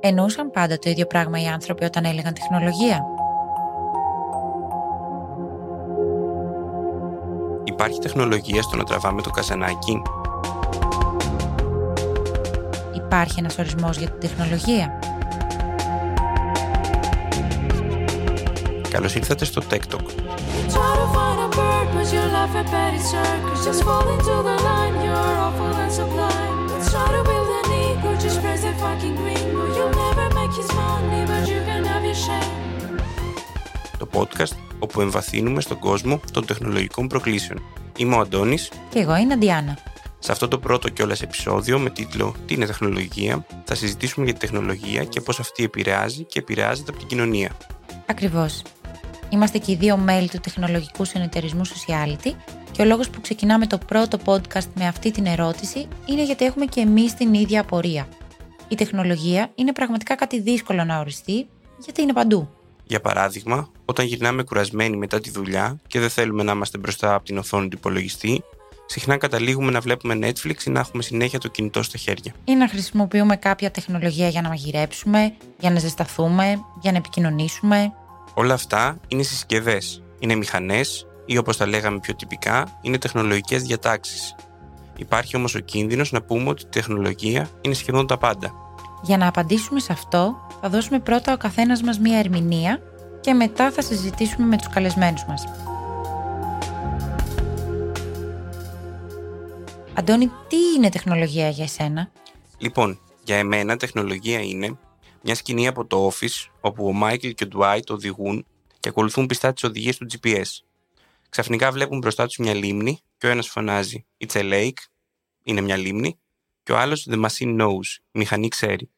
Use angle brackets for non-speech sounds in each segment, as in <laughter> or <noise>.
Εννοούσαν πάντα το ίδιο πράγμα οι άνθρωποι όταν έλεγαν τεχνολογία. Υπάρχει τεχνολογία στο να τραβάμε το καζανάκι. Υπάρχει ένας ορισμός για την τεχνολογία. Καλώς ήρθατε στο TikTok. Try to find a bird, but you'll laugh at Betty Circus. Just fall into the line, you're awful and sublime. Let's try to build an ego, just press that fucking gringo. You'll never make his money, but you can have your share. Το podcast όπου εμβαθύνουμε στον κόσμο των τεχνολογικών προκλήσεων. Είμαι ο Αντώνης. Και εγώ είναι Αντιάνα. Σε αυτό το πρώτο κιόλας επεισόδιο με τίτλο «Τι είναι τεχνολογία» θα συζητήσουμε για τη τεχνολογία και πώς αυτή επηρεάζει και επηρεάζεται από την κοινωνία. Ακριβώς. Είμαστε και οι δύο μέλη του τεχνολογικού συνεταιρισμού Sociality και ο λόγος που ξεκινάμε το πρώτο podcast με αυτή την ερώτηση είναι γιατί έχουμε και εμείς την ίδια απορία. Η τεχνολογία είναι πραγματικά κάτι δύσκολο να οριστεί γιατί είναι παντού. Για παράδειγμα, όταν γυρνάμε κουρασμένοι μετά τη δουλειά και δεν θέλουμε να είμαστε μπροστά από την οθόνη του υπολογιστή, συχνά καταλήγουμε να βλέπουμε Netflix ή να έχουμε συνέχεια το κινητό στα χέρια. Ή να χρησιμοποιούμε κάποια τεχνολογία για να μαγειρέψουμε, για να ζεσταθούμε, για να επικοινωνήσουμε. Όλα αυτά είναι συσκευές, είναι μηχανές ή όπως τα λέγαμε πιο τυπικά, είναι τεχνολογικές διατάξεις. Υπάρχει όμως ο κίνδυνος να πούμε ότι η τεχνολογία είναι σχεδόν τα πάντα. Για να απαντήσουμε σε αυτό, θα δώσουμε πρώτα ο καθένας μας μία ερμηνεία και μετά θα συζητήσουμε με τους καλεσμένους μας. Αντώνη, τι είναι τεχνολογία για εσένα; Λοιπόν, για εμένα τεχνολογία είναι μια σκηνή από το Office όπου ο Μάικλ και ο Dwight οδηγούν και ακολουθούν πιστά τις οδηγίες του GPS. Ξαφνικά βλέπουν μπροστά τους μια λίμνη και ο ένας φωνάζει It's a lake, είναι μια λίμνη, και ο άλλος The machine knows, η μηχανή ξέρει.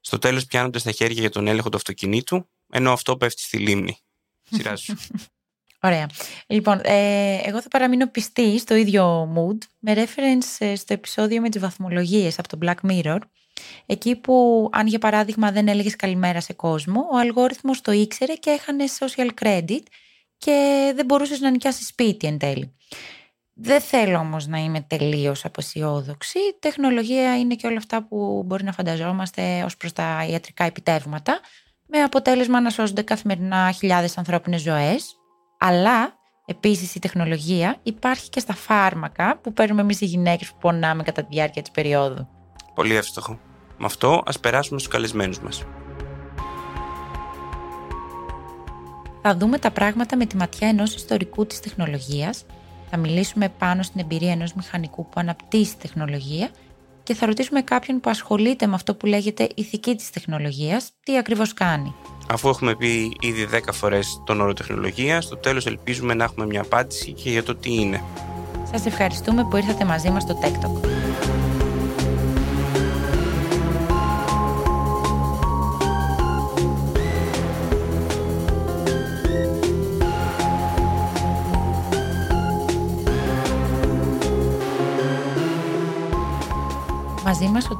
Στο τέλος πιάνονται στα χέρια για τον έλεγχο του αυτοκινήτου, ενώ αυτό πέφτει στη λίμνη. Σειρά σου. <laughs> Ωραία. Λοιπόν, ε, εγώ θα παραμείνω πιστή στο ίδιο mood με reference ε, στο επεισόδιο με τις βαθμολογίες από το Black Mirror εκεί που αν για παράδειγμα δεν έλεγες καλημέρα σε κόσμο ο αλγόριθμος το ήξερε και έχανε social credit και δεν μπορούσες να νοικιάσεις σπίτι εν τέλει. Δεν θέλω όμως να είμαι τελείως αποσιόδοξη. Η τεχνολογία είναι και όλα αυτά που μπορεί να φανταζόμαστε ως προς τα ιατρικά επιτεύγματα με αποτέλεσμα να σώζονται καθημερινά χιλιάδες ανθρώπινες ζωές. Αλλά επίσης η τεχνολογία υπάρχει και στα φάρμακα που παίρνουμε εμείς οι γυναίκες που πονάμε κατά τη διάρκεια της περίοδου. Πολύ εύστοχο. Με αυτό ας περάσουμε στους καλεσμένους μας. Θα δούμε τα πράγματα με τη ματιά ενός ιστορικού της τεχνολογίας, θα μιλήσουμε πάνω στην εμπειρία ενός μηχανικού που αναπτύσσει τεχνολογία και θα ρωτήσουμε κάποιον που ασχολείται με αυτό που λέγεται ηθική της τεχνολογίας, τι ακριβώς κάνει. Αφού έχουμε πει ήδη 10 φορές τον όρο τεχνολογία, στο τέλος ελπίζουμε να έχουμε μια απάντηση και για το τι είναι. Σας ευχαριστούμε που ήρθατε μαζί μας στο TikTok.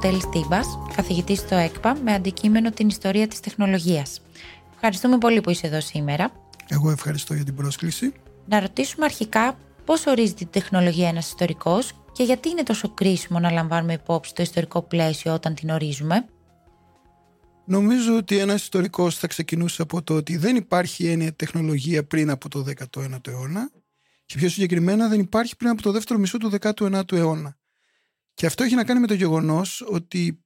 Τέλης Τίμπας, καθηγητής στο ΕΚΠΑ με αντικείμενο την ιστορία της τεχνολογίας. Ευχαριστούμε πολύ που είσαι εδώ σήμερα. Εγώ ευχαριστώ για την πρόσκληση. Να ρωτήσουμε αρχικά πώς ορίζει την τεχνολογία ένας ιστορικός και γιατί είναι τόσο κρίσιμο να λαμβάνουμε υπόψη το ιστορικό πλαίσιο όταν την ορίζουμε. Νομίζω ότι ένας ιστορικός θα ξεκινούσε από το ότι δεν υπάρχει έννοια τεχνολογία πριν από το 19ο αιώνα και πιο συγκεκριμένα δεν υπάρχει πριν από το δεύτερο μισό του 19ου αιώνα. Και αυτό έχει να κάνει με το γεγονός ότι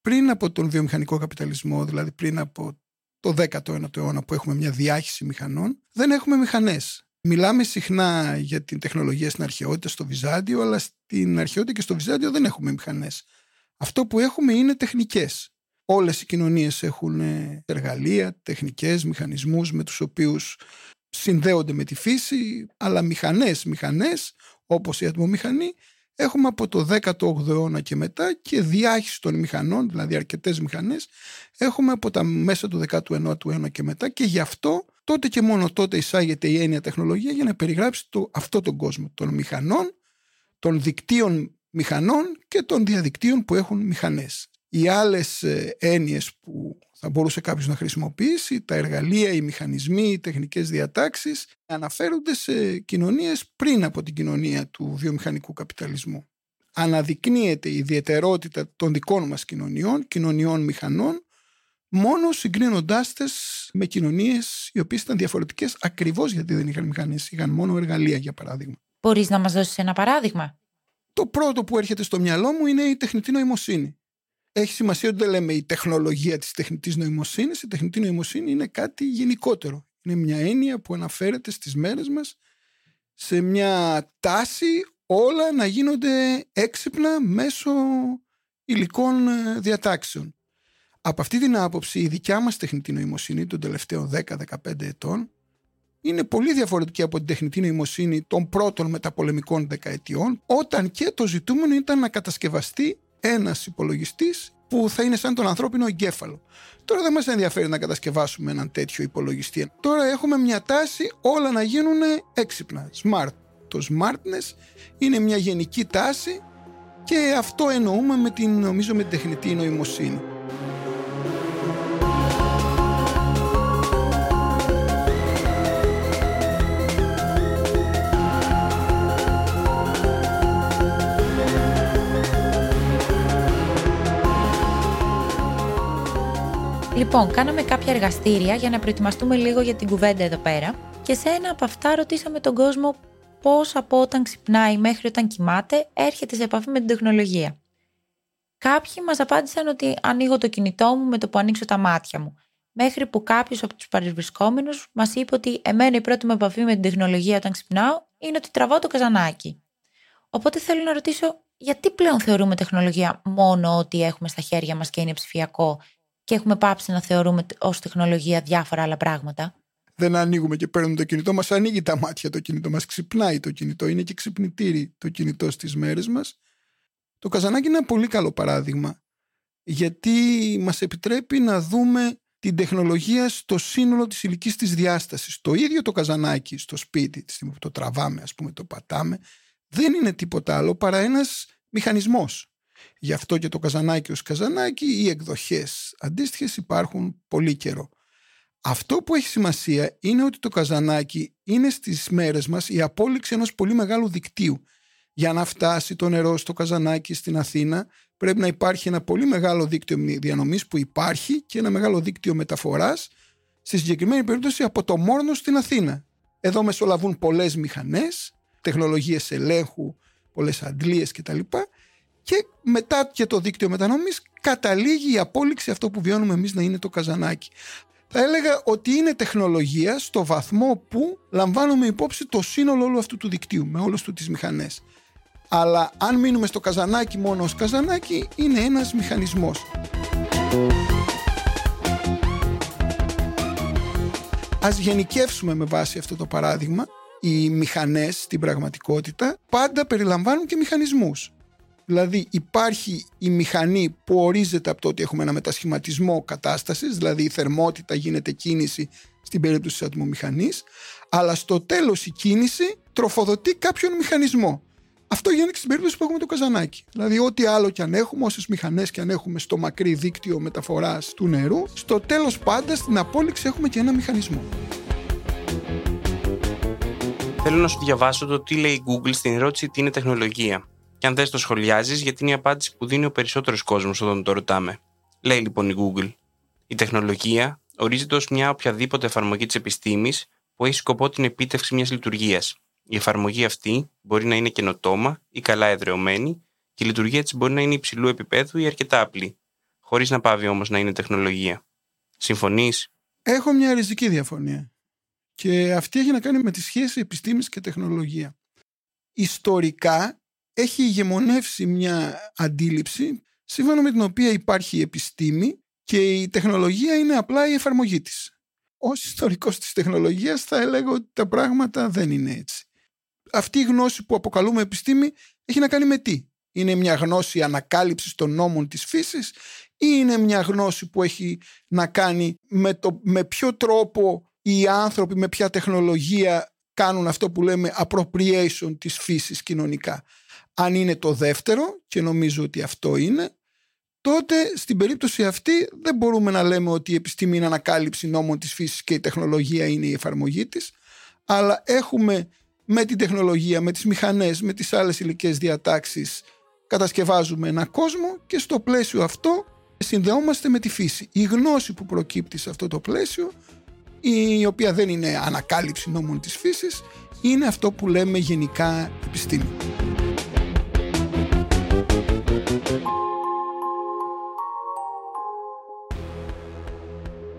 πριν από τον βιομηχανικό καπιταλισμό, δηλαδή πριν από το 19ο αιώνα που έχουμε μια διάχυση μηχανών, δεν έχουμε μηχανές. Μιλάμε συχνά για την τεχνολογία στην αρχαιότητα, στο Βυζάντιο, αλλά στην αρχαιότητα και στο Βυζάντιο δεν έχουμε μηχανές. Αυτό που έχουμε είναι τεχνικές. Όλες οι κοινωνίες έχουν εργαλεία, τεχνικές, μηχανισμούς με τους οποίους συνδέονται με τη φύση, αλλά μηχανές, μηχανές, όπως η ατμομηχανή, έχουμε από το 18ο αιώνα και μετά και διάχυση των μηχανών, δηλαδή αρκετές μηχανές, έχουμε από τα μέσα του 19ου αιώνα και μετά και γι' αυτό τότε και μόνο τότε εισάγεται η έννοια τεχνολογία για να περιγράψει το, αυτό τον κόσμο των μηχανών, των δικτύων μηχανών και των διαδικτύων που έχουν μηχανές. Οι άλλες ε, έννοιες που θα μπορούσε κάποιος να χρησιμοποιήσει, τα εργαλεία, οι μηχανισμοί, οι τεχνικές διατάξεις αναφέρονται σε κοινωνίες πριν από την κοινωνία του βιομηχανικού καπιταλισμού. αναδεικνύεται η ιδιαιτερότητα των δικών μας κοινωνιών, κοινωνιών μηχανών, μόνο συγκρίνοντάς τες με κοινωνίες οι οποίες ήταν διαφορετικές ακριβώς γιατί δεν είχαν μηχανές, είχαν μόνο εργαλεία για παράδειγμα. Μπορείς να μας δώσεις ένα παράδειγμα; Το πρώτο που έρχεται στο μυαλό μου είναι η τεχνητή νοημοσύνη. Έχει σημασία ότι δεν λέμε η τεχνολογία της τεχνητής νοημοσύνης. Η τεχνητή νοημοσύνη είναι κάτι γενικότερο. Είναι μια έννοια που αναφέρεται στις μέρες μας σε μια τάση όλα να γίνονται έξυπνα μέσω υλικών ε, διατάξεων. Από αυτή την άποψη η δικιά μας τεχνητή νοημοσύνη των τελευταίων 10-15 ετών είναι πολύ διαφορετική από την τεχνητή νοημοσύνη των πρώτων μεταπολεμικών δεκαετιών όταν και το ζητούμενο ήταν να κατασκευαστεί ένας υπολογιστής που θα είναι σαν τον ανθρώπινο εγκέφαλο. Τώρα δεν μας ενδιαφέρει να κατασκευάσουμε έναν τέτοιο υπολογιστή. Τώρα έχουμε μια τάση όλα να γίνουν έξυπνα, smart. Το smartness είναι μια γενική τάση και αυτό εννοούμε με την, νομίζω, με την τεχνητή νοημοσύνη. Λοιπόν, κάναμε κάποια εργαστήρια για να προετοιμαστούμε λίγο για την κουβέντα εδώ πέρα και σε ένα από αυτά ρωτήσαμε τον κόσμο πώς από όταν ξυπνάει μέχρι όταν κοιμάται έρχεται σε επαφή με την τεχνολογία. Κάποιοι μας απάντησαν ότι ανοίγω το κινητό μου με το που ανοίξω τα μάτια μου. Μέχρι που κάποιος από τους παρευρισκόμενους μας είπε ότι εμένα η πρώτη μου επαφή με την τεχνολογία όταν ξυπνάω είναι ότι τραβάω το καζανάκι. Οπότε θέλω να ρωτήσω, γιατί πλέον θεωρούμε τεχνολογία μόνο ότι έχουμε στα χέρια μας και είναι ψηφιακό και έχουμε πάψει να θεωρούμε ως τεχνολογία διάφορα άλλα πράγματα. Δεν ανοίγουμε και παίρνουμε το κινητό μας, ανοίγει τα μάτια το κινητό μας, ξυπνάει το κινητό, είναι και ξυπνητήρι το κινητό στις μέρες μας. Το καζανάκι είναι ένα πολύ καλό παράδειγμα, γιατί μας επιτρέπει να δούμε την τεχνολογία στο σύνολο της ηλικής της διάστασης. Το ίδιο το καζανάκι στο σπίτι, τη στιγμή που το τραβάμε, ας πούμε, το πατάμε, δεν είναι τίποτα άλλο παρά ένας μηχανισμός. Γι' αυτό και το καζανάκι ως καζανάκι, οι εκδοχές αντίστοιχες υπάρχουν πολύ καιρό. Αυτό που έχει σημασία είναι ότι το καζανάκι είναι στις μέρες μας η απόλυξη ενός πολύ μεγάλου δικτύου. Για να φτάσει το νερό στο καζανάκι στην Αθήνα πρέπει να υπάρχει ένα πολύ μεγάλο δίκτυο διανομής που υπάρχει και ένα μεγάλο δίκτυο μεταφοράς στη συγκεκριμένη περίπτωση από το Μόρνο στην Αθήνα. Εδώ μεσολαβούν πολλές μηχανές, τεχνολογίες ελέγχου, πολλές αντλίες κτλ. Και μετά και το δίκτυο μετανομής καταλήγει η απόλυξη αυτό που βιώνουμε εμείς να είναι το καζανάκι. Θα έλεγα ότι είναι τεχνολογία στο βαθμό που λαμβάνουμε υπόψη το σύνολο όλου αυτού του δικτύου με όλες του τις μηχανές. Αλλά αν μείνουμε στο καζανάκι μόνο ως καζανάκι είναι ένας μηχανισμός. Ας γενικεύσουμε με βάση αυτό το παράδειγμα οι μηχανές στην πραγματικότητα πάντα περιλαμβάνουν και μηχανισμούς. Δηλαδή υπάρχει η μηχανή που ορίζεται από το ότι έχουμε ένα μετασχηματισμό κατάστασης, δηλαδή η θερμότητα γίνεται κίνηση στην περίπτωση της ατμομηχανής, αλλά στο τέλος η κίνηση τροφοδοτεί κάποιον μηχανισμό. Αυτό γίνεται και στην περίπτωση που έχουμε το καζανάκι. Δηλαδή, ό,τι άλλο και αν έχουμε, όσες μηχανές και αν έχουμε στο μακρύ δίκτυο μεταφοράς του νερού, στο τέλος πάντα στην απόλυξη έχουμε και ένα μηχανισμό. Θέλω να σου διαβάσω το τι λέει η Google στην ερώτηση τι είναι τεχνολογία. Και αν δεν το σχολιάζεις, γιατί είναι η απάντηση που δίνει ο περισσότερος κόσμος όταν το ρωτάμε. Λέει λοιπόν η Google. Η τεχνολογία ορίζεται ως μια οποιαδήποτε εφαρμογή της επιστήμης που έχει σκοπό την επίτευξη μιας λειτουργίας. Η εφαρμογή αυτή μπορεί να είναι καινοτόμα ή καλά εδρεωμένη και η λειτουργία της μπορεί να είναι υψηλού επίπεδου ή αρκετά απλή, χωρίς να πάβει όμως να είναι τεχνολογία. Συμφωνείς; Έχω μια ριζική διαφωνία. Και αυτή έχει να κάνει με τη σχέση επιστήμης και τεχνολογία. Ιστορικά έχει ηγεμονεύσει μια αντίληψη σύμφωνα με την οποία υπάρχει η επιστήμη και η τεχνολογία είναι απλά η εφαρμογή της. Ως ιστορικός της τεχνολογίας θα έλεγα ότι τα πράγματα δεν είναι έτσι. Αυτή η γνώση που αποκαλούμε επιστήμη έχει να κάνει με τι; Είναι μια γνώση ανακάλυψης των νόμων της φύσης ή είναι μια γνώση που έχει να κάνει με, το, με ποιο τρόπο οι άνθρωποι με ποια τεχνολογία κάνουν αυτό που λέμε appropriation της φύσης κοινωνικά. Αν είναι το δεύτερο, και νομίζω ότι αυτό είναι, τότε στην περίπτωση αυτή δεν μπορούμε να λέμε ότι η επιστήμη είναι ανακάλυψη νόμων της φύσης και η τεχνολογία είναι η εφαρμογή της, αλλά έχουμε με την τεχνολογία, με τις μηχανές, με τις άλλες υλικές διατάξεις κατασκευάζουμε ένα κόσμο και στο πλαίσιο αυτό συνδεόμαστε με τη φύση. Η γνώση που προκύπτει σε αυτό το πλαίσιο, η οποία δεν είναι ανακάλυψη νόμων της φύσης, είναι αυτό που λέμε γενικά επιστήμη.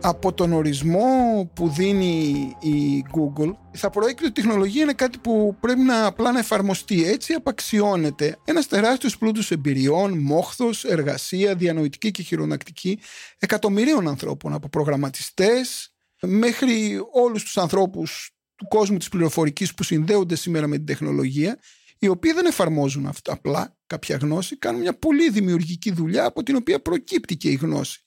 από τον ορισμό που δίνει η Google θα προέκυψε ότι η τεχνολογία είναι κάτι που πρέπει να απλά να εφαρμοστεί. Έτσι απαξιώνεται ένας τεράστιος πλούτος εμπειριών, μόχθος, εργασία, διανοητική και χειρονακτική εκατομμυρίων ανθρώπων από προγραμματιστές μέχρι όλους τους ανθρώπους του κόσμου της πληροφορικής που συνδέονται σήμερα με την τεχνολογία οι οποίοι δεν εφαρμόζουν αυτό απλά κάποια γνώση, κάνουν μια πολύ δημιουργική δουλειά από την οποία προκύπτει και η γνώση.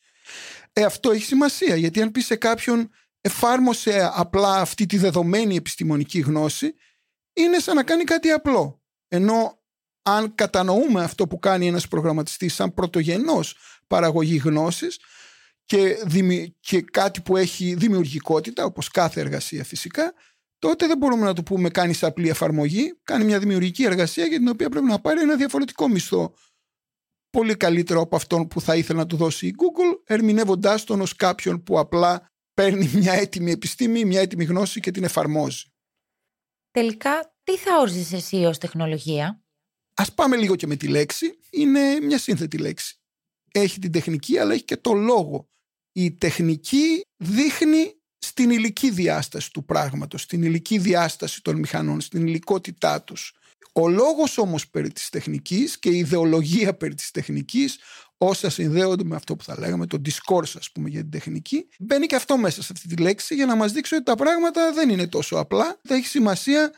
Ε, αυτό έχει σημασία γιατί αν πεις σε κάποιον εφάρμοσε απλά αυτή τη δεδομένη επιστημονική γνώση είναι σαν να κάνει κάτι απλό. Ενώ αν κατανοούμε αυτό που κάνει ένας προγραμματιστής σαν πρωτογενός παραγωγή γνώσης και, και κάτι που έχει δημιουργικότητα όπως κάθε εργασία φυσικά τότε δεν μπορούμε να το πούμε κάνεις απλή εφαρμογή, κάνει μια δημιουργική εργασία για την οποία πρέπει να πάρει ένα διαφορετικό μισθό πολύ καλύτερο από αυτόν που θα ήθελε να του δώσει η Google, ερμηνεύοντάς τον ως κάποιον που απλά παίρνει μια έτοιμη επιστήμη, μια έτοιμη γνώση και την εφαρμόζει. Τελικά, τι θα όριζες εσύ ως τεχνολογία; Ας πάμε λίγο και με τη λέξη. Είναι μια σύνθετη λέξη. Έχει την τεχνική, αλλά έχει και το λόγο. Η τεχνική δείχνει στην υλική διάσταση του πράγματος, στην υλική διάσταση των μηχανών, στην υλικότητά τους. Ο λόγος όμως περί της τεχνικής και η ιδεολογία περί της τεχνικής όσα συνδέονται με αυτό που θα λέγαμε το discourse ας πούμε για την τεχνική μπαίνει και αυτό μέσα σε αυτή τη λέξη για να μας δείξει ότι τα πράγματα δεν είναι τόσο απλά θα έχει σημασία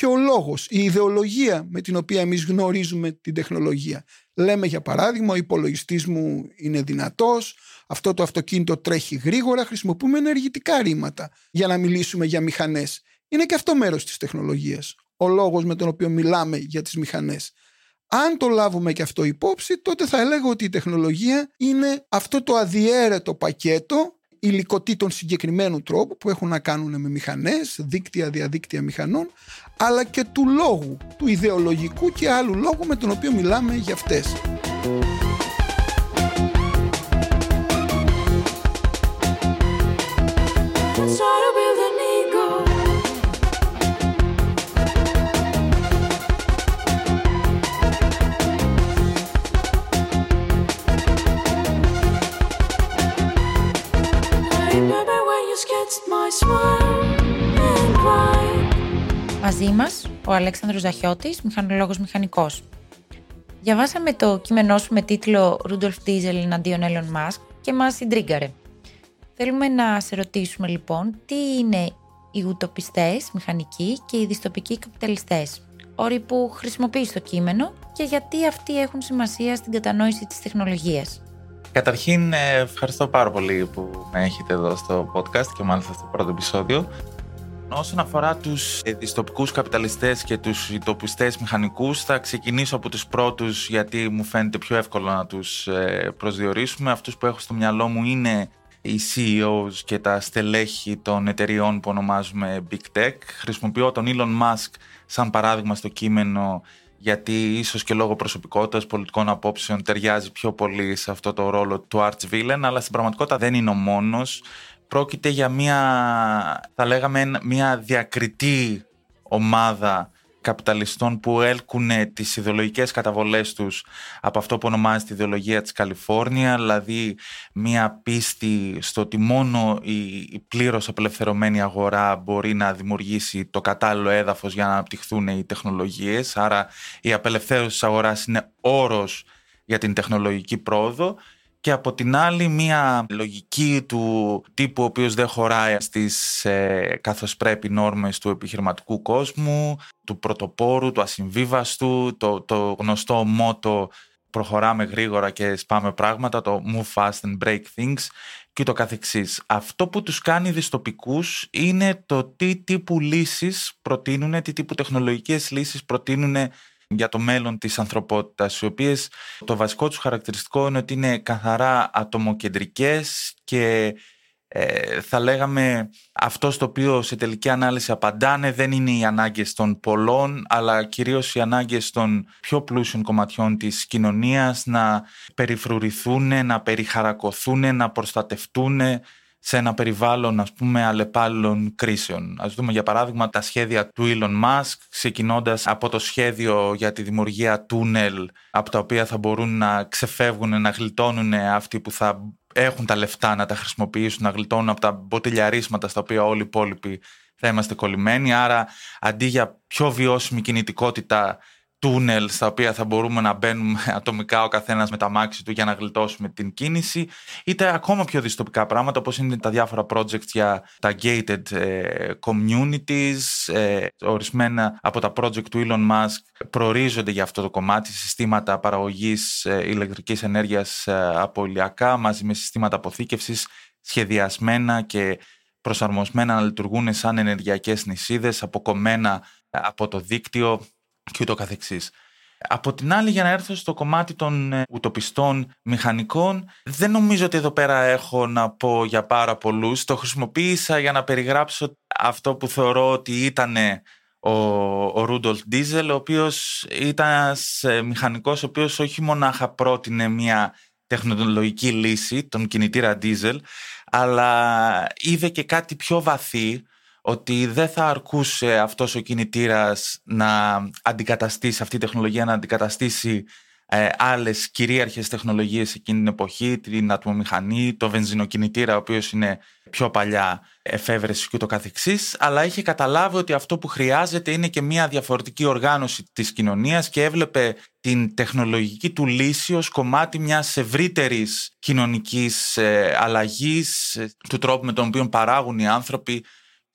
και ο λόγος, η ιδεολογία με την οποία εμείς γνωρίζουμε την τεχνολογία. Λέμε για παράδειγμα ο υπολογιστής μου είναι δυνατός, αυτό το αυτοκίνητο τρέχει γρήγορα, χρησιμοποιούμε ενεργητικά ρήματα για να μιλήσουμε για μηχανές. Είναι και αυτό μέρος της τεχνολογίας ο λόγος με τον οποίο μιλάμε για τις μηχανές. Αν το λάβουμε και αυτό υπόψη, τότε θα έλεγα ότι η τεχνολογία είναι αυτό το αδιέρετο πακέτο υλικοτήτων συγκεκριμένου τρόπου που έχουν να κάνουν με μηχανές, δίκτυα, διαδίκτυα μηχανών, αλλά και του λόγου, του ιδεολογικού και άλλου λόγου με τον οποίο μιλάμε για αυτές. Ο Αλέξανδρος Ζαχιώτης, μηχανολόγος μηχανικός. Διαβάσαμε το κείμενό σου με τίτλο «Ρούντολφ Diesel εναντίον Elon Musk» και μας συντρίγκαρε. Θέλουμε να σε ρωτήσουμε λοιπόν τι είναι οι ουτοπιστές μηχανικοί και οι διστοπικοί καπιταλιστές; Όροι που χρησιμοποιείς στο κείμενο και γιατί αυτοί έχουν σημασία στην κατανόηση της τεχνολογίας. Καταρχήν, ε, ευχαριστώ πάρα πολύ που με έχετε εδώ στο podcast και μάλιστα στο πρώτο επεισόδιο. Όσον αφορά τους ε, διστοπικούς καπιταλιστές και τους ητοπιστές μηχανικούς, θα ξεκινήσω από τους πρώτους γιατί μου φαίνεται πιο εύκολο να τους ε, προσδιορίσουμε. Αυτούς που έχω στο μυαλό μου είναι οι CEOs και τα στελέχη των εταιριών που ονομάζουμε Big Tech. Χρησιμοποιώ τον Elon Musk σαν παράδειγμα στο κείμενο γιατί ίσως και λόγω προσωπικότητας πολιτικών απόψεων ταιριάζει πιο πολύ σε αυτό το ρόλο του arch villain, αλλά στην πραγματικότητα δεν είναι ο μόνος. Πρόκειται για μια, θα λέγαμε, μια διακριτή ομάδα καπιταλιστών που έλκουν τις ιδεολογικές καταβολές τους από αυτό που ονομάζεται η ιδεολογία της Καλιφόρνια, δηλαδή μια πίστη στο ότι μόνο η πλήρως απελευθερωμένη αγορά μπορεί να δημιουργήσει το κατάλληλο έδαφος για να αναπτυχθούν οι τεχνολογίες, άρα η απελευθέρωση της αγοράς είναι όρος για την τεχνολογική πρόοδο και από την άλλη μια λογική του τύπου ο οποίος δεν χωράει στις ε, καθώς πρέπει νόρμες του επιχειρηματικού κόσμου, του πρωτοπόρου, του ασυμβίβαστου, το, το γνωστό μότο προχωράμε γρήγορα και σπάμε πράγματα, το move fast and break things και το καθεξής. Αυτό που τους κάνει δυστοπικούς είναι το τι τύπου λύσεις προτείνουν, τι τύπου τεχνολογικές λύσεις προτείνουν για το μέλλον της ανθρωπότητας, οι οποίες το βασικό τους χαρακτηριστικό είναι ότι είναι καθαρά ατομοκεντρικές και ε, θα λέγαμε αυτός στο οποίο σε τελική ανάλυση απαντάνε δεν είναι οι ανάγκες των πολλών αλλά κυρίως οι ανάγκες των πιο πλούσιων κομματιών της κοινωνίας να περιφρουρηθούν, να περιχαρακωθούν, να προστατευτούν σε ένα περιβάλλον ας πούμε αλλεπάλληλων κρίσεων. Ας δούμε για παράδειγμα τα σχέδια του Elon Musk ξεκινώντας από το σχέδιο για τη δημιουργία τούνελ από τα οποία θα μπορούν να ξεφεύγουν, να γλιτώνουν αυτοί που θα έχουν τα λεφτά να τα χρησιμοποιήσουν, να γλιτώνουν από τα μποτιλιαρίσματα στα οποία όλοι οι υπόλοιποι θα είμαστε κολλημένοι. Άρα αντί για πιο βιώσιμη κινητικότητα τούνελ στα οποία θα μπορούμε να μπαίνουμε ατομικά ο καθένας με τα μάξι του για να γλιτώσουμε την κίνηση, είτε ακόμα πιο δυστοπικά πράγματα όπως είναι τα διάφορα projects για τα gated ε, communities. Ε, ορισμένα από τα project του Elon Musk προορίζονται για αυτό το κομμάτι, συστήματα παραγωγής ε, ηλεκτρικής ενέργειας από ηλιακά μαζί με συστήματα αποθήκευσης σχεδιασμένα και προσαρμοσμένα να λειτουργούν σαν ενεργειακές νησίδες, αποκομμένα από το δίκτυο και ούτω καθεξής. Από την άλλη, για να έρθω στο κομμάτι των ε, ουτοπιστών μηχανικών, δεν νομίζω ότι εδώ πέρα έχω να πω για πάρα πολλούς. Το χρησιμοποίησα για να περιγράψω αυτό που θεωρώ ότι ήταν ο, ο Ρούντολφ Ντίζελ, ο οποίος ήταν ένας ε, μηχανικός, ο οποίος όχι μονάχα πρότεινε μια τεχνολογική λύση, τον κινητήρα Diesel, αλλά είδε και κάτι πιο βαθύ, ότι δεν θα αρκούσε αυτός ο κινητήρας να αντικαταστήσει αυτή η τεχνολογία, να αντικαταστήσει ε, άλλες κυρίαρχες τεχνολογίες εκείνη την εποχή, την ατμομηχανή, το βενζινοκινητήρα, ο οποίος είναι πιο παλιά εφεύρεσης και το καθεξής, αλλά είχε καταλάβει ότι αυτό που χρειάζεται είναι και μια διαφορετική οργάνωση της κοινωνίας και έβλεπε την τεχνολογική του λύση ως κομμάτι μιας ευρύτερης κοινωνικής ε, αλλαγής, ε, του τρόπου με τον οποίο παράγουν οι άνθρωποι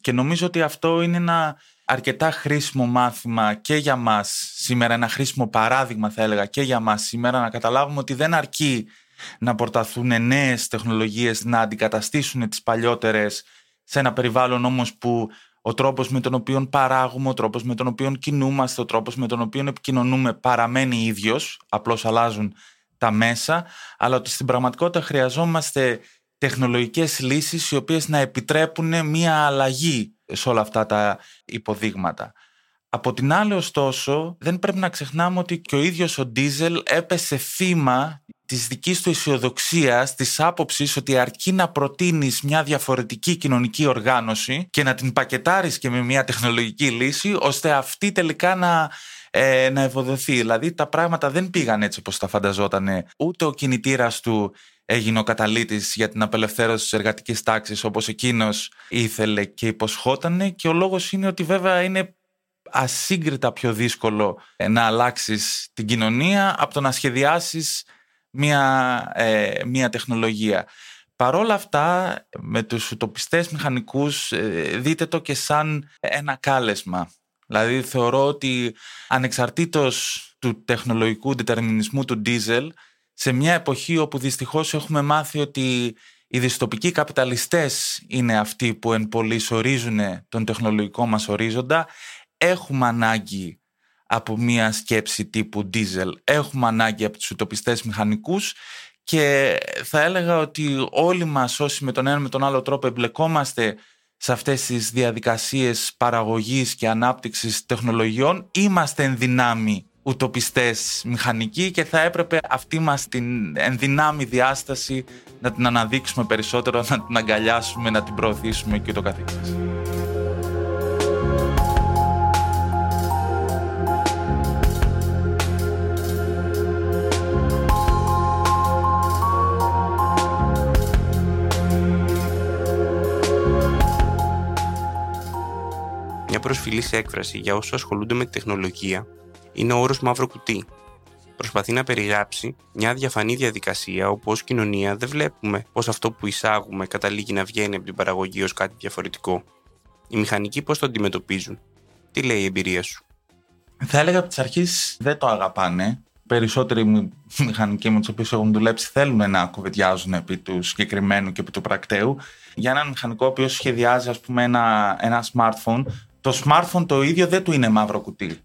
και νομίζω ότι αυτό είναι ένα αρκετά χρήσιμο μάθημα και για μας σήμερα, ένα χρήσιμο παράδειγμα θα έλεγα και για μας σήμερα να καταλάβουμε ότι δεν αρκεί να πορταθούν νέες τεχνολογίες να αντικαταστήσουν τις παλιότερες σε ένα περιβάλλον όμως που ο τρόπος με τον οποίο παράγουμε, ο τρόπος με τον οποίο κινούμαστε, ο τρόπος με τον οποίο επικοινωνούμε παραμένει ίδιος, απλώς αλλάζουν τα μέσα, αλλά ότι στην πραγματικότητα χρειαζόμαστε τεχνολογικές λύσεις οι οποίες να επιτρέπουν μία αλλαγή σε όλα αυτά τα υποδείγματα. Από την άλλη ωστόσο δεν πρέπει να ξεχνάμε ότι και ο ίδιος ο Ντίζελ έπεσε θύμα της δικής του αισιοδοξίας, της άποψης ότι αρκεί να προτείνεις μια διαφορετική κοινωνική οργάνωση και να την πακετάρεις και με μια τεχνολογική λύση ώστε αυτή τελικά να, ε, να ευοδοθεί. Δηλαδή τα πράγματα δεν πήγαν έτσι όπως τα φανταζόταν. Ούτε ο κινητήρας του έγινε ο καταλήτης για την απελευθέρωση της εργατικής τάξης όπως εκείνος ήθελε και υποσχότανε και ο λόγος είναι ότι βέβαια είναι ασύγκριτα πιο δύσκολο ε, να αλλάξεις την κοινωνία από το να σχεδιάσεις μια, ε, μια τεχνολογία. Παρόλα αυτά, με τους ουτοπιστές μηχανικούς ε, δείτε το και σαν ένα κάλεσμα. Δηλαδή θεωρώ ότι ανεξαρτήτως του τεχνολογικού διτερμινισμού του Diesel σε μια εποχή όπου δυστυχώς έχουμε μάθει ότι οι δυστοπικοί καπιταλιστές είναι αυτοί που εν πολλής ορίζουν τον τεχνολογικό μας ορίζοντα, έχουμε ανάγκη από μια σκέψη τύπου diesel, έχουμε ανάγκη από τους ουτοπιστές μηχανικούς και θα έλεγα ότι όλοι μας όσοι με τον ένα με τον άλλο τρόπο εμπλεκόμαστε σε αυτές τις διαδικασίες παραγωγής και ανάπτυξης τεχνολογιών είμαστε εν δυνάμει ουτοπιστές μηχανικοί και θα έπρεπε αυτή μας την ενδυνάμει διάσταση να την αναδείξουμε περισσότερο, να την αγκαλιάσουμε, να την προωθήσουμε και το καθεξής. Μια προσφυλής έκφραση για όσους ασχολούνται με τη τεχνολογία είναι ο όρος μαύρο κουτί. Προσπαθεί να περιγράψει μια διαφανή διαδικασία όπου ως κοινωνία δεν βλέπουμε πως αυτό που εισάγουμε καταλήγει να βγαίνει από την παραγωγή ως κάτι διαφορετικό. Οι μηχανικοί πώς το αντιμετωπίζουν; Τι λέει η εμπειρία σου; Θα έλεγα από τις αρχές δεν το αγαπάνε. Περισσότεροι μηχανικοί με τους οποίους έχουν δουλέψει θέλουν να κουβεντιάζουν επί του συγκεκριμένου και επί του πρακτέου. Για έναν μηχανικό ο οποίος σχεδιάζει, ας πούμε, ένα, ένα smartphone, το smartphone το ίδιο δεν του είναι μαύρο κουτί.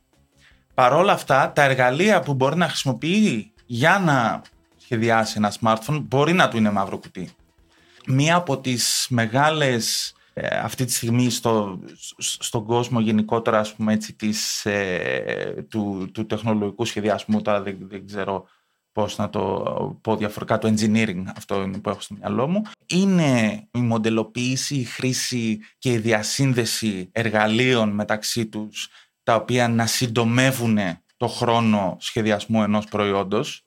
Παρόλα αυτά, τα εργαλεία που μπορεί να χρησιμοποιεί για να σχεδιάσει ένα smartphone μπορεί να του είναι μαύρο κουτί. μία από τις μεγάλες ε, αυτή τη στιγμή στο, στον κόσμο γενικότερα ας πούμε έτσι της, ε, του, του τεχνολογικού σχεδιασμού τώρα δεν, δεν ξέρω πώς να το πω διαφορετικά, το engineering, αυτό είναι που έχω στο μυαλό μου, είναι η μοντελοποίηση, η χρήση και η διασύνδεση εργαλείων μεταξύ τους, τα οποία να συντομεύουν το χρόνο σχεδιασμού ενός προϊόντος.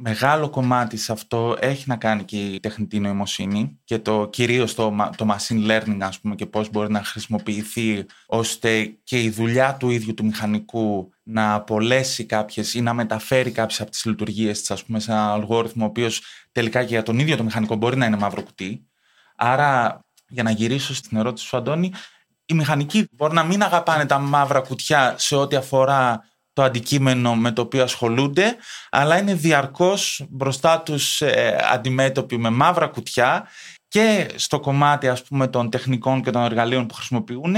Μεγάλο κομμάτι σε αυτό έχει να κάνει και η τεχνητή νοημοσύνη και το κυρίως το, το machine learning ας πούμε και πώς μπορεί να χρησιμοποιηθεί ώστε και η δουλειά του ίδιου του μηχανικού να απολέσει κάποιες ή να μεταφέρει κάποιες από τις λειτουργίες της ας πούμε σε ένα αλγόριθμο ο οποίος τελικά και για τον ίδιο το μηχανικό μπορεί να είναι μαύρο κουτί. Άρα για να γυρίσω στην ερώτηση σου Αντώνη οι μηχανικοί μπορεί να μην αγαπάνε τα μαύρα κουτιά σε ό,τι αφορά το αντικείμενο με το οποίο ασχολούνται, αλλά είναι διαρκώς μπροστά τους ε, αντιμέτωποι με μαύρα κουτιά και στο κομμάτι ας πούμε των τεχνικών και των εργαλείων που χρησιμοποιούν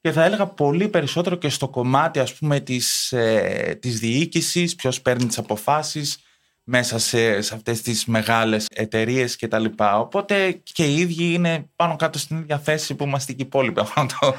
και θα έλεγα πολύ περισσότερο και στο κομμάτι ας πούμε της, ε, της διοίκησης, ποιος παίρνει τις αποφάσεις, μέσα σε, σε αυτές τις μεγάλες εταιρείες και τα λοιπά. Οπότε και οι ίδιοι είναι πάνω κάτω στην ίδια θέση που είμαστε και οι υπόλοιποι, <laughs> άμα το,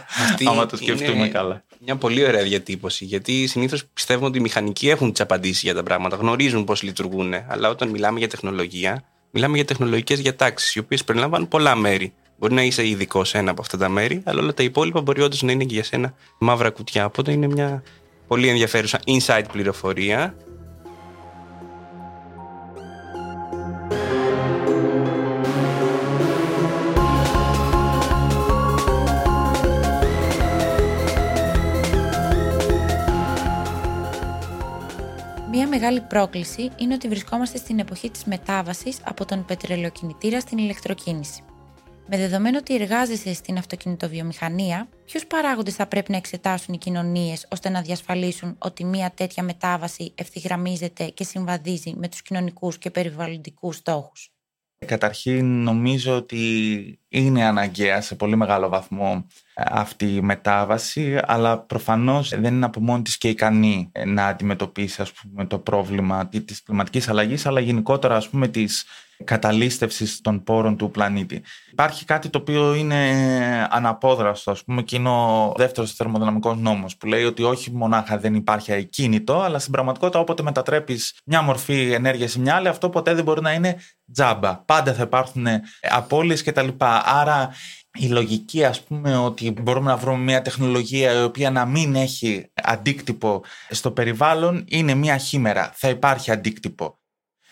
άμα το σκεφτούμε είναι καλά. Μια πολύ ωραία διατύπωση. Γιατί συνήθως πιστεύουμε ότι οι μηχανικοί έχουν τις απαντήσεις για τα πράγματα, γνωρίζουν πώς λειτουργούν. Αλλά όταν μιλάμε για τεχνολογία, μιλάμε για τεχνολογικές διατάξεις, οι οποίες περιλαμβάνουν πολλά μέρη. Μπορεί να είσαι ειδικό σε ένα από αυτά τα μέρη, αλλά όλα τα υπόλοιπα μπορεί όντως να είναι και για σένα μαύρα κουτιά. Οπότε είναι μια πολύ ενδιαφέρουσα inside πληροφορία μεγάλη πρόκληση είναι ότι βρισκόμαστε στην εποχή της μετάβασης από τον πετρελαιοκινητήρα στην ηλεκτροκίνηση. Με δεδομένο ότι εργάζεσαι στην αυτοκινητοβιομηχανία, ποιους παράγοντες θα πρέπει να εξετάσουν οι κοινωνίες ώστε να διασφαλίσουν ότι μια τέτοια μετάβαση ευθυγραμμίζεται και συμβαδίζει με τους κοινωνικούς και περιβαλλοντικούς στόχους; Καταρχήν νομίζω ότι είναι αναγκαία σε πολύ μεγάλο βαθμό ε, αυτή η μετάβαση, αλλά προφανώς δεν είναι από μόνη της και ικανή ε, να αντιμετωπίσει ας πούμε, το πρόβλημα της κλιματικής αλλαγής, αλλά γενικότερα ας πούμε της καταλήστευσης των πόρων του πλανήτη. Υπάρχει κάτι το οποίο είναι αναπόδραστο, ας πούμε, και είναι ο δεύτερος θερμοδυναμικός νόμος, που λέει ότι όχι μονάχα δεν υπάρχει ακίνητο, αλλά στην πραγματικότητα όποτε μετατρέπεις μια μορφή ενέργειας σε μια άλλη, αυτό ποτέ δεν μπορεί να είναι τζάμπα. Πάντα θα υπάρχουν απώλειες κτλ. Άρα η λογική ας πούμε ότι μπορούμε να βρούμε μια τεχνολογία η οποία να μην έχει αντίκτυπο στο περιβάλλον είναι μια χήμερα. Θα υπάρχει αντίκτυπο.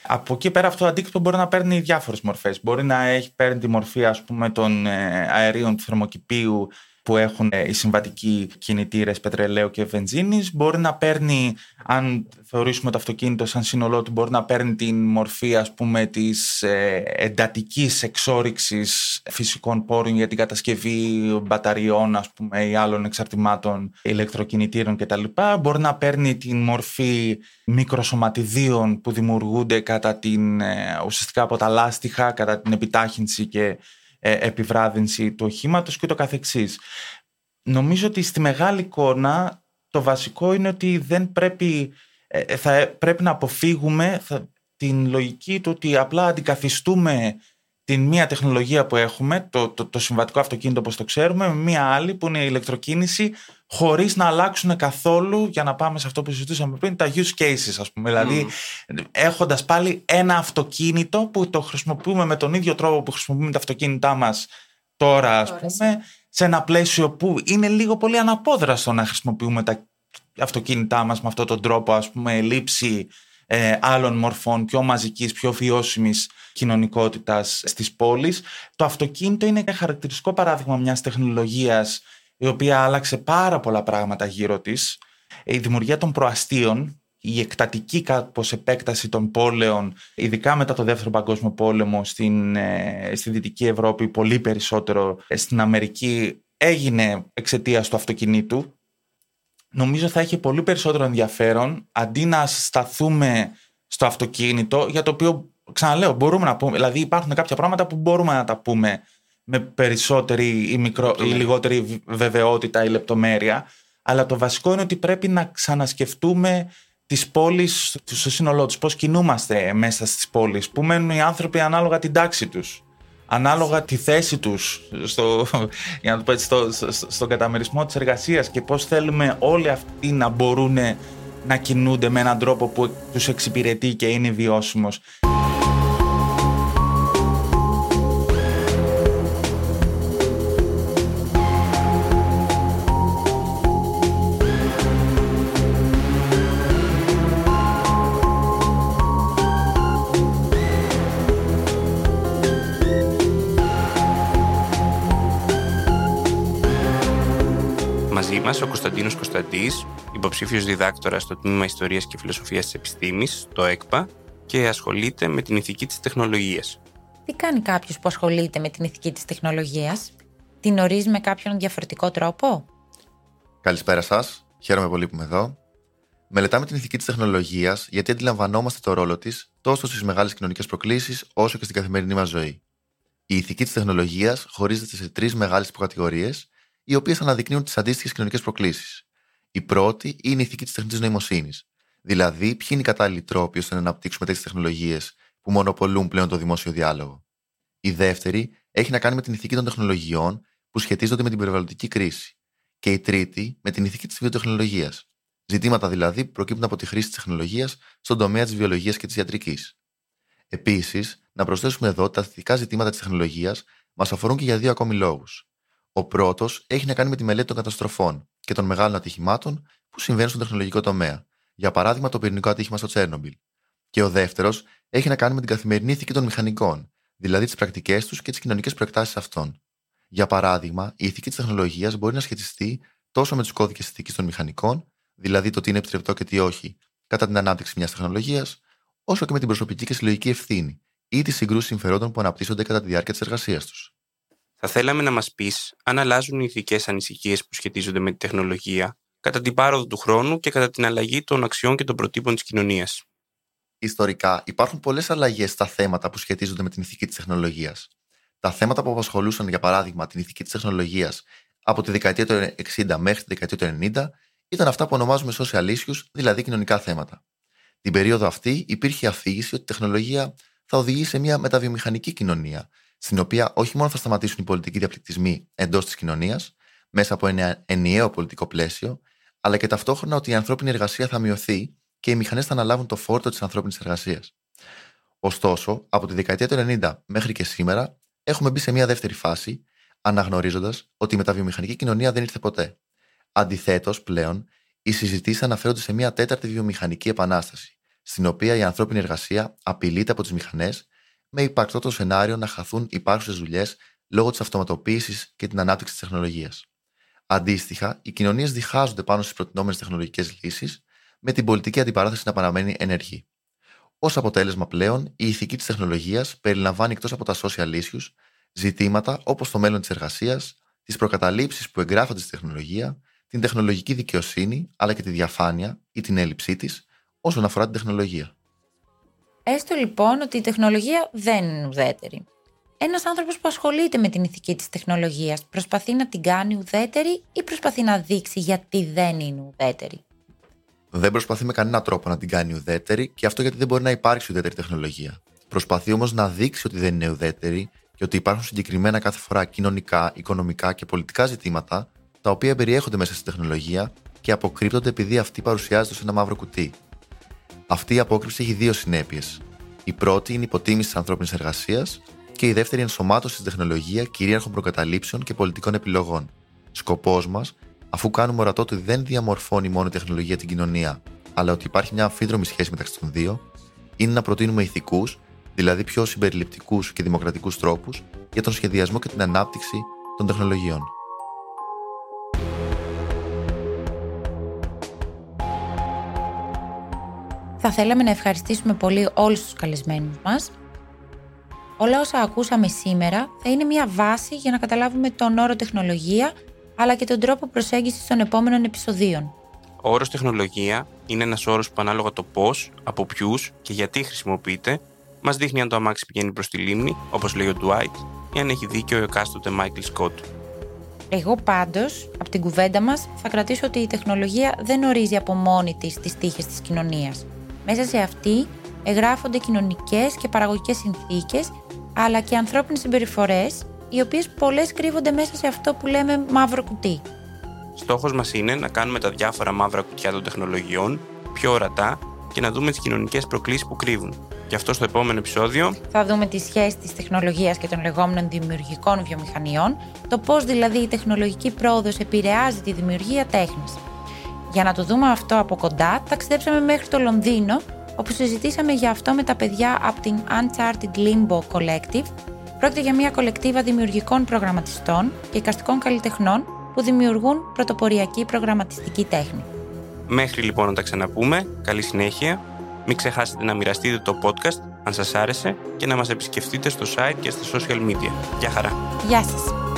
Από εκεί πέρα αυτό το αντίκτυπο μπορεί να παίρνει διάφορες μορφές. Μπορεί να έχει παίρνει τη μορφή ας πούμε, των ε, αερίων του θερμοκηπίου που έχουν ε, οι συμβατικοί κινητήρες πετρελαίου και βενζίνης. Μπορεί να παίρνει, αν θεωρήσουμε το αυτοκίνητο σαν σύνολό του, μπορεί να παίρνει την μορφή ας πούμε της ε, εντατικής εξόριξης φυσικών πόρων για την κατασκευή μπαταριών ας πούμε ή άλλων εξαρτημάτων ηλεκτροκινητήρων κτλ. Μπορεί να παίρνει την μορφή μικροσωματιδίων που δημιουργούνται κατά την, ε, ουσιαστικά από τα λάστιχα, κατά την επιτάχυνση και ε, επιβράδυνση του οχήματος και το καθεξής. Νομίζω ότι στη μεγάλη εικόνα το βασικό είναι ότι δεν πρέπει, ε, θα πρέπει να αποφύγουμε την λογική του ότι απλά αντικαθιστούμε την μία τεχνολογία που έχουμε, το, το, το συμβατικό αυτοκίνητο όπως το ξέρουμε, με μία άλλη που είναι η ηλεκτροκίνηση, χωρίς να αλλάξουν καθόλου, για να πάμε σε αυτό που συζητούσαμε πριν, τα use cases ας πούμε. Δηλαδή έχοντας πάλι ένα αυτοκίνητο που το χρησιμοποιούμε με τον ίδιο τρόπο που χρησιμοποιούμε τα αυτοκίνητά μας τώρα ας πούμε, σε ένα πλαίσιο που είναι λίγο πολύ αναπόδραστο να χρησιμοποιούμε τα αυτοκίνητά μας με αυτόν τον τρόπο, ας πούμε, λήψη ε, άλλων μορφών πιο μαζικής, πιο βιώσιμης κοινωνικότητας στις πόλεις. Το αυτοκίνητο είναι ένα χαρακτηριστικό παράδειγμα μιας τεχνολογίας η οποία άλλαξε πάρα πολλά πράγματα γύρω της. Η δημιουργία των προαστίων, η εκτατική κάπως επέκταση των πόλεων, ειδικά μετά το Δεύτερο Παγκόσμιο Πόλεμο στην, ε, στη Δυτική Ευρώπη, πολύ περισσότερο στην Αμερική, έγινε εξαιτίας του αυτοκινήτου νομίζω θα έχει πολύ περισσότερο ενδιαφέρον αντί να σταθούμε στο αυτοκίνητο για το οποίο ξαναλέω μπορούμε να πούμε, δηλαδή υπάρχουν κάποια πράγματα που μπορούμε να τα πούμε με περισσότερη ή, μικρό, ή λιγότερη βεβαιότητα ή λεπτομέρεια αλλά το βασικό είναι ότι πρέπει να ξανασκεφτούμε τις πόλεις στο σύνολό τους, πώς κινούμαστε μέσα στις πόλεις, πού μένουν οι άνθρωποι ανάλογα την τάξη τους ανάλογα τη θέση τους στο, για να το πω έτσι, στο, στο, στον καταμερισμό της εργασίας και πώς θέλουμε όλοι αυτοί να μπορούν να κινούνται με έναν τρόπο που τους εξυπηρετεί και είναι βιώσιμος. Μαζί μας ο Κωνσταντίνος Κωνσταντής, υποψήφιος διδάκτορας στο τμήμα Ιστορίας και Φιλοσοφίας της Επιστήμης, το ΕΚΠΑ, και ασχολείται με την ηθική της τεχνολογίας. Τι κάνει κάποιος που ασχολείται με την ηθική της τεχνολογίας, την ορίζει με κάποιον διαφορετικό τρόπο; Καλησπέρα σας. Χαίρομαι πολύ που είμαι εδώ. Μελετάμε την ηθική της τεχνολογίας γιατί αντιλαμβανόμαστε το ρόλο της τόσο στις μεγάλες κοινωνικές προκλήσεις όσο και στην καθημερινή μας ζωή. Η ηθική της τεχνολογίας χωρίζεται σε τρεις μεγάλες υποκατηγορίες, οι οποίες αναδεικνύουν τις αντίστοιχες κοινωνικές προκλήσεις. Η πρώτη είναι η ηθική της τεχνητής νοημοσύνης. Δηλαδή, ποιοι είναι οι κατάλληλοι τρόποι ώστε να αναπτύξουμε τέτοιες τεχνολογίες που μονοπολούν πλέον το δημόσιο διάλογο. Η δεύτερη έχει να κάνει με την ηθική των τεχνολογιών που σχετίζονται με την περιβαλλοντική κρίση. Και η τρίτη με την ηθική της βιοτεχνολογίας. Ζητήματα δηλαδή που προκύπτουν από τη χρήση της τεχνολογίας στον τομέα της βιολογίας και της ιατρικής. Επίσης, να προσθέσουμε εδώ ότι τα ηθικά ζητήματα της τεχνολογίας μας αφορούν και για δύο ακόμη λόγους. Ο πρώτος έχει να κάνει με τη μελέτη των καταστροφών και των μεγάλων ατυχημάτων που συμβαίνουν στον τεχνολογικό τομέα. Για παράδειγμα, το πυρηνικό ατύχημα στο Τσέρνομπιλ. Και ο δεύτερος έχει να κάνει με την καθημερινή ηθική των μηχανικών, δηλαδή τις πρακτικές τους και τις κοινωνικές προεκτάσεις αυτών. Για παράδειγμα, η ηθική της τεχνολογίας μπορεί να σχετιστεί τόσο με τους κώδικες ηθική των μηχανικών, δηλαδή το τι είναι επιτρεπτό και τι όχι, κατά την ανάπτυξη μιας τεχνολογίας, όσο και με την προσωπική και συλλογική ευθύνη ή τις συγκρούσεις συμφερόντων που αναπτύσσονται κατά τη διάρκεια της εργασίας τους. Θα θέλαμε να μας πεις αν αλλάζουν οι ηθικέ ανησυχίες που σχετίζονται με τη τεχνολογία κατά την πάροδο του χρόνου και κατά την αλλαγή των αξιών και των προτύπων της κοινωνίας. Ιστορικά, υπάρχουν πολλές αλλαγές στα θέματα που σχετίζονται με την ηθική της τεχνολογίας. Τα θέματα που απασχολούσαν, για παράδειγμα, την ηθική της τεχνολογίας από τη δεκαετία του 60 μέχρι τη δεκαετία του 90 ήταν αυτά που ονομάζουμε social issues, δηλαδή κοινωνικά θέματα. Την περίοδο αυτή υπήρχε αφήγηση ότι η τεχνολογία θα οδηγήσει σε μια μεταβιομηχανική κοινωνία, στην οποία όχι μόνο θα σταματήσουν οι πολιτικοί διαπληκτισμοί εντός της κοινωνίας, μέσα από ένα ενιαίο πολιτικό πλαίσιο, αλλά και ταυτόχρονα ότι η ανθρώπινη εργασία θα μειωθεί και οι μηχανές θα αναλάβουν το φόρτο της ανθρώπινης εργασίας. Ωστόσο, από τη δεκαετία του 90 μέχρι και σήμερα, έχουμε μπει σε μια δεύτερη φάση, αναγνωρίζοντας ότι η μεταβιομηχανική κοινωνία δεν ήρθε ποτέ. Αντιθέτως, πλέον, οι συζητήσεις αναφέρονται σε μια τέταρτη βιομηχανική επανάσταση, στην οποία η ανθρώπινη εργασία απειλείται από τις μηχανές, με υπαρκτό το σενάριο να χαθούν υπάρχουσες δουλειές λόγω της αυτοματοποίησης και την ανάπτυξη της τεχνολογίας. Αντίστοιχα, οι κοινωνίες διχάζονται πάνω στις προτινόμενες τεχνολογικές λύσεις, με την πολιτική αντιπαράθεση να παραμένει ενεργή. Ω αποτέλεσμα πλέον, η ηθική της τεχνολογίας περιλαμβάνει εκτός από τα social issues ζητήματα όπως το μέλλον της εργασίας, τις προκαταλήψεις που εγγράφονται στη τεχνολογία, την τεχνολογική δικαιοσύνη αλλά και τη διαφάνεια ή την έλλειψή της όσον αφορά την τεχνολογία. Έστω λοιπόν ότι η τεχνολογία δεν είναι ουδέτερη. Ένας άνθρωπος που ασχολείται με την ηθική της τεχνολογίας προσπαθεί να την κάνει ουδέτερη ή προσπαθεί να δείξει γιατί δεν είναι ουδέτερη. Δεν προσπαθεί με κανένα τρόπο να την κάνει ουδέτερη και αυτό γιατί δεν μπορεί να υπάρξει ουδέτερη τεχνολογία. Προσπαθεί όμως να δείξει ότι δεν είναι ουδέτερη και ότι υπάρχουν συγκεκριμένα κάθε φορά κοινωνικά, οικονομικά και πολιτικά ζητήματα τα οποία περιέχονται μέσα στην τεχνολογία και αποκρύπτονται επειδή αυτή παρουσιάζεται σε ένα μαύρο κουτί. Αυτή η απόκρυψη έχει δύο συνέπειες. Η πρώτη είναι η υποτίμηση της ανθρώπινης εργασίας και η δεύτερη ενσωμάτωση στην τεχνολογία κυρίαρχων προκαταλήψεων και πολιτικών επιλογών. Σκοπός μας, αφού κάνουμε ορατό ότι δεν διαμορφώνει μόνο η τεχνολογία την κοινωνία, αλλά ότι υπάρχει μια αμφίδρομη σχέση μεταξύ των δύο, είναι να προτείνουμε ηθικούς, δηλαδή πιο συμπεριληπτικούς και δημοκρατικούς τρόπους για τον σχεδιασμό και την ανάπτυξη των τεχνολογιών. Θα θέλαμε να ευχαριστήσουμε πολύ όλους τους καλεσμένους μας. Όλα όσα ακούσαμε σήμερα θα είναι μια βάση για να καταλάβουμε τον όρο τεχνολογία αλλά και τον τρόπο προσέγγισης των επόμενων επεισοδίων. Ο όρος τεχνολογία είναι ένας όρος που ανάλογα το πώς, από ποιους και γιατί χρησιμοποιείται, μας δείχνει αν το αμάξι πηγαίνει προς τη λίμνη, όπως λέει ο Dwight, ή αν έχει δίκιο ο εκάστοτε Μάικλ Σκότ. Εγώ πάντως, από την κουβέντα μας, θα κρατήσω ότι η τεχνολογία δεν ορίζει από μόνη της τις τύχες της κοινωνίας. Μέσα σε αυτή εγγράφονται κοινωνικές και παραγωγικές συνθήκες, αλλά και ανθρώπινες συμπεριφορές, οι οποίες πολλές κρύβονται μέσα σε αυτό που λέμε μαύρο κουτί. Στόχος μας είναι να κάνουμε τα διάφορα μαύρα κουτιά των τεχνολογιών πιο ορατά και να δούμε τις κοινωνικές προκλήσεις που κρύβουν. Γι' αυτό στο επόμενο επεισόδιο Θα δούμε τη σχέση της τεχνολογίας και των λεγόμενων δημιουργικών βιομηχανιών, το πώς δηλαδή η τεχνολογική πρόοδος επηρεάζει τη δημιουργία τέχνης. Για να το δούμε αυτό από κοντά, ταξιδέψαμε μέχρι το Λονδίνο, όπου συζητήσαμε για αυτό με τα παιδιά από την Uncharted Limbo Collective. Πρόκειται για μια κολεκτίβα δημιουργικών προγραμματιστών και εικαστικών καλλιτεχνών που δημιουργούν πρωτοποριακή προγραμματιστική τέχνη. Μέχρι λοιπόν να τα ξαναπούμε, καλή συνέχεια. Μην ξεχάσετε να μοιραστείτε το podcast αν σας άρεσε και να μας επισκεφτείτε στο site και στα social media. Γεια χαρά! Γεια σας!